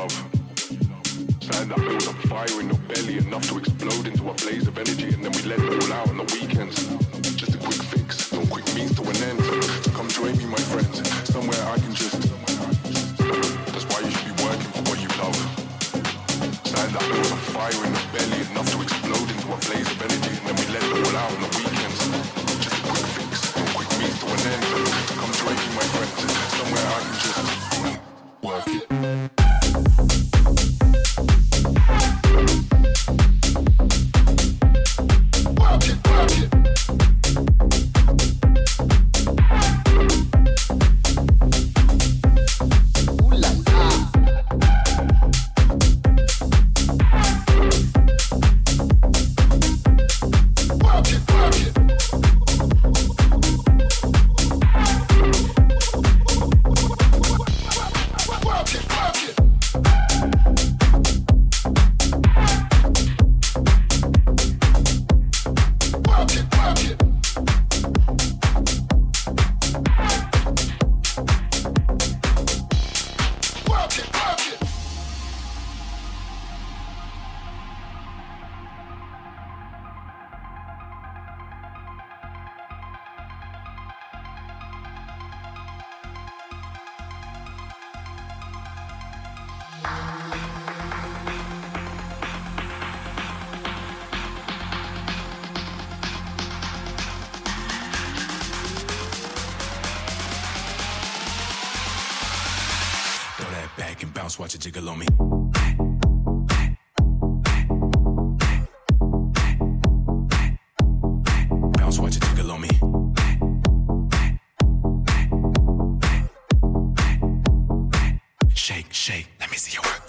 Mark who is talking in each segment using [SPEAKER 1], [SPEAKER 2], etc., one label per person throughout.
[SPEAKER 1] love. That, that builds a fire in your belly enough to explode into a blaze of energy, and then we let it all out on the weekends. Just a quick fix, no quick means to an end. So come join me, my friends, somewhere I can just. That's why you should be working for what you love. That, that builds up fire in your belly enough to explode into a blaze of energy, and then we let it all out on the weekends. Just a quick fix, no quick means to an end. So come join me, my friends, somewhere I can just.
[SPEAKER 2] bounce, watch it jiggle on me. Shake, shake, let me see you work.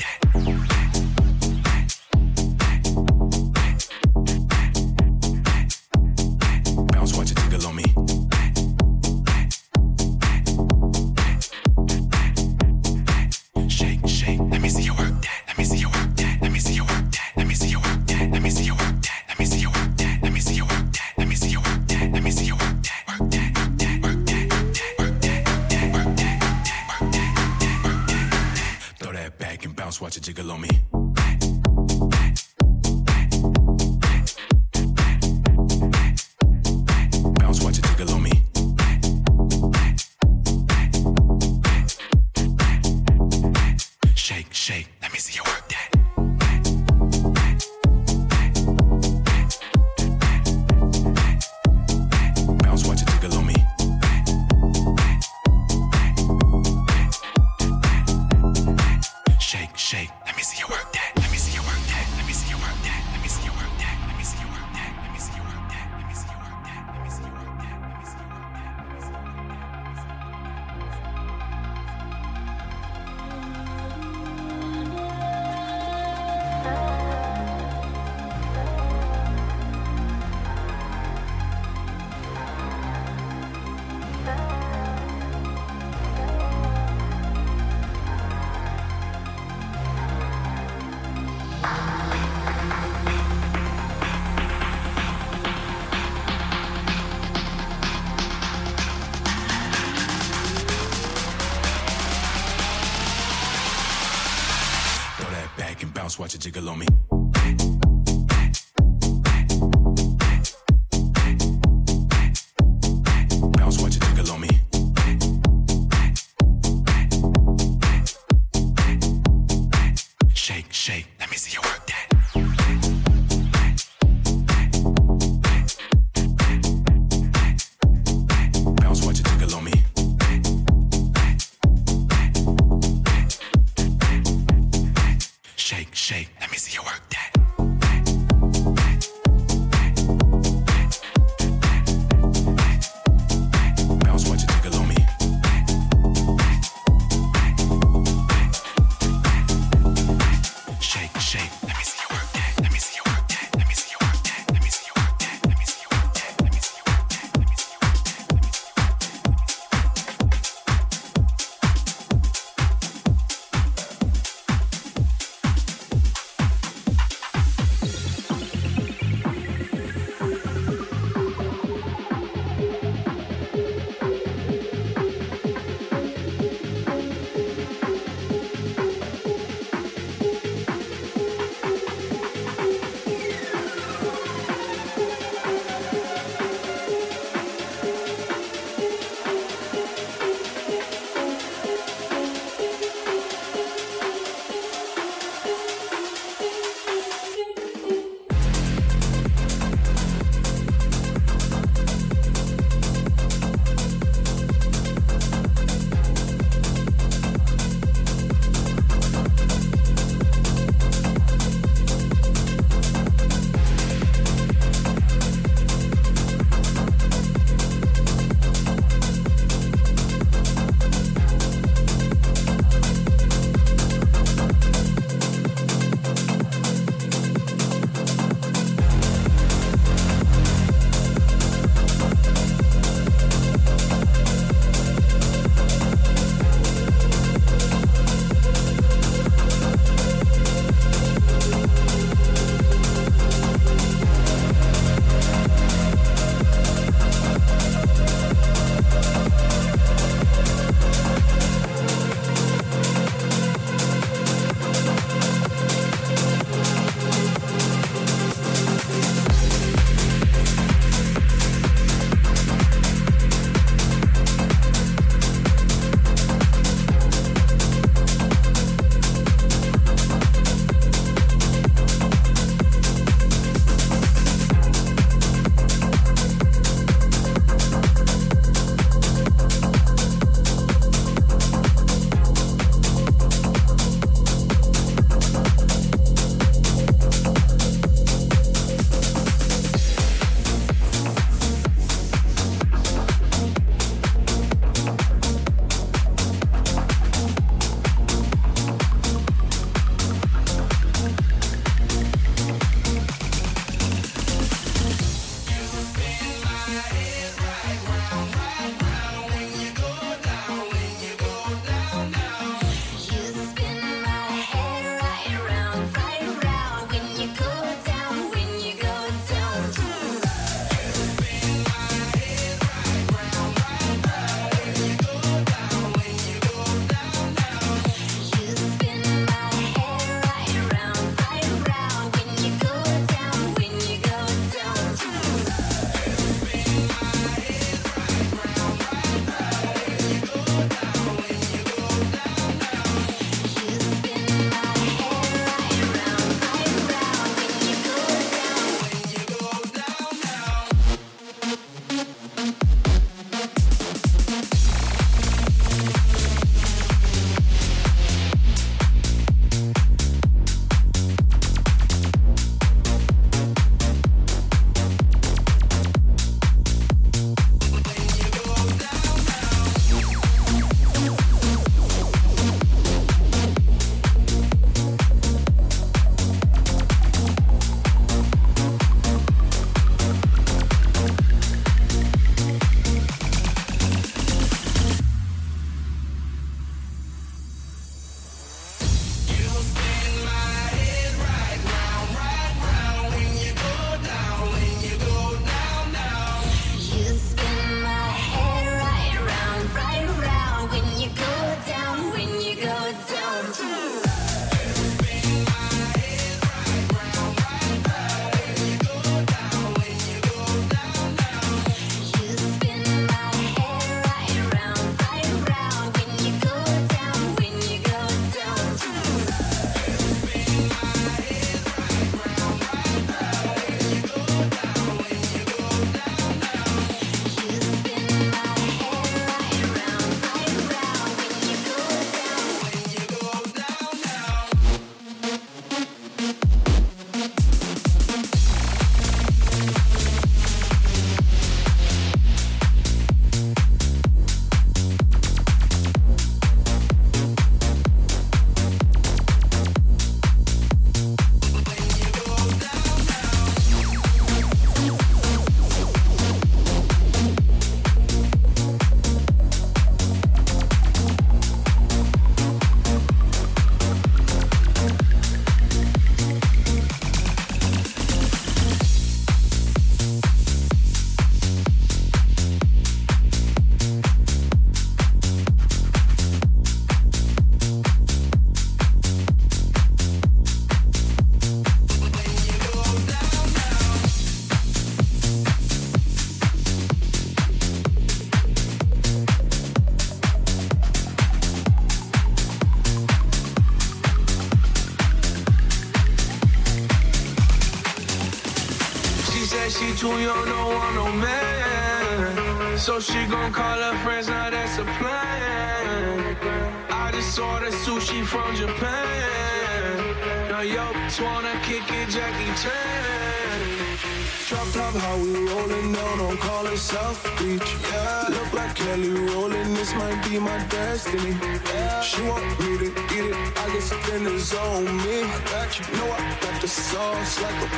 [SPEAKER 3] South Beach. Yeah, look like Kelly Rowland, this might be my destiny. Yeah. She want me to eat it, I guess then it's on me. I got you, know I got the sauce like a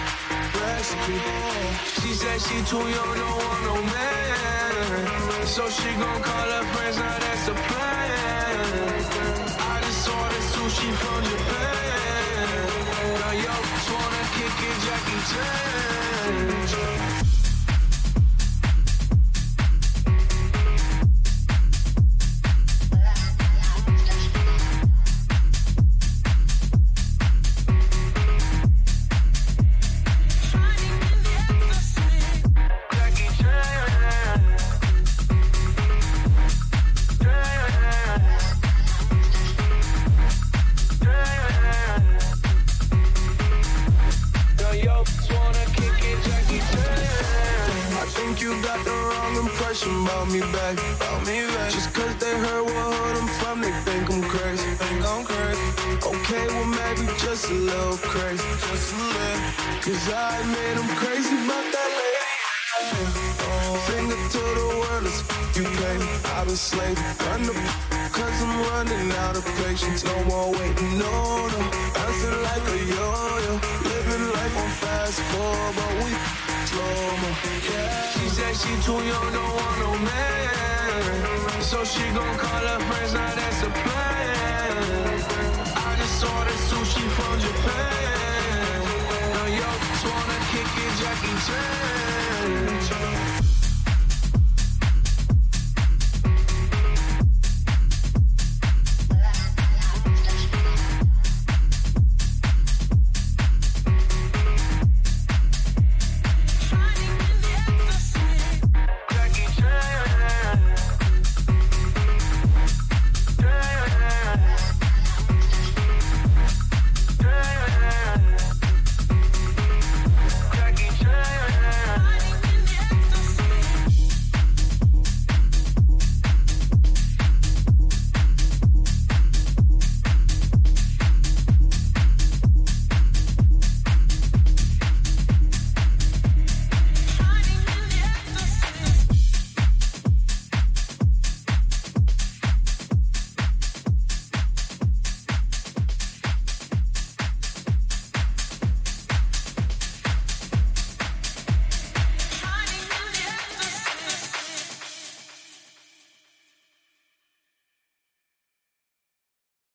[SPEAKER 3] recipe. She said she too young, don't want no man. So she gon' call her friends, now that's the plan. I just ordered sushi from Japan. Now yo, just wanna kick it, Jackie Chan. Got the wrong impression about me back. About me back. Just cause they heard what hood I'm from, they think I'm crazy. Think I'm crazy. Okay, well maybe just a little crazy. Just a little. Cause I admit I'm crazy about that lady. Oh, finger to the world, f- you pay. I've been slave, run the cause I'm running out of patience. No more waiting, no, no. Bouncing like a yo-yo. Living life on fast forward, but we slow mo. Yeah. She said she too young, don't want no man. So she gon' call her friends, now that's a plan. I just ordered sushi from Japan. Now yo, just wanna kick it, Jackie Chan.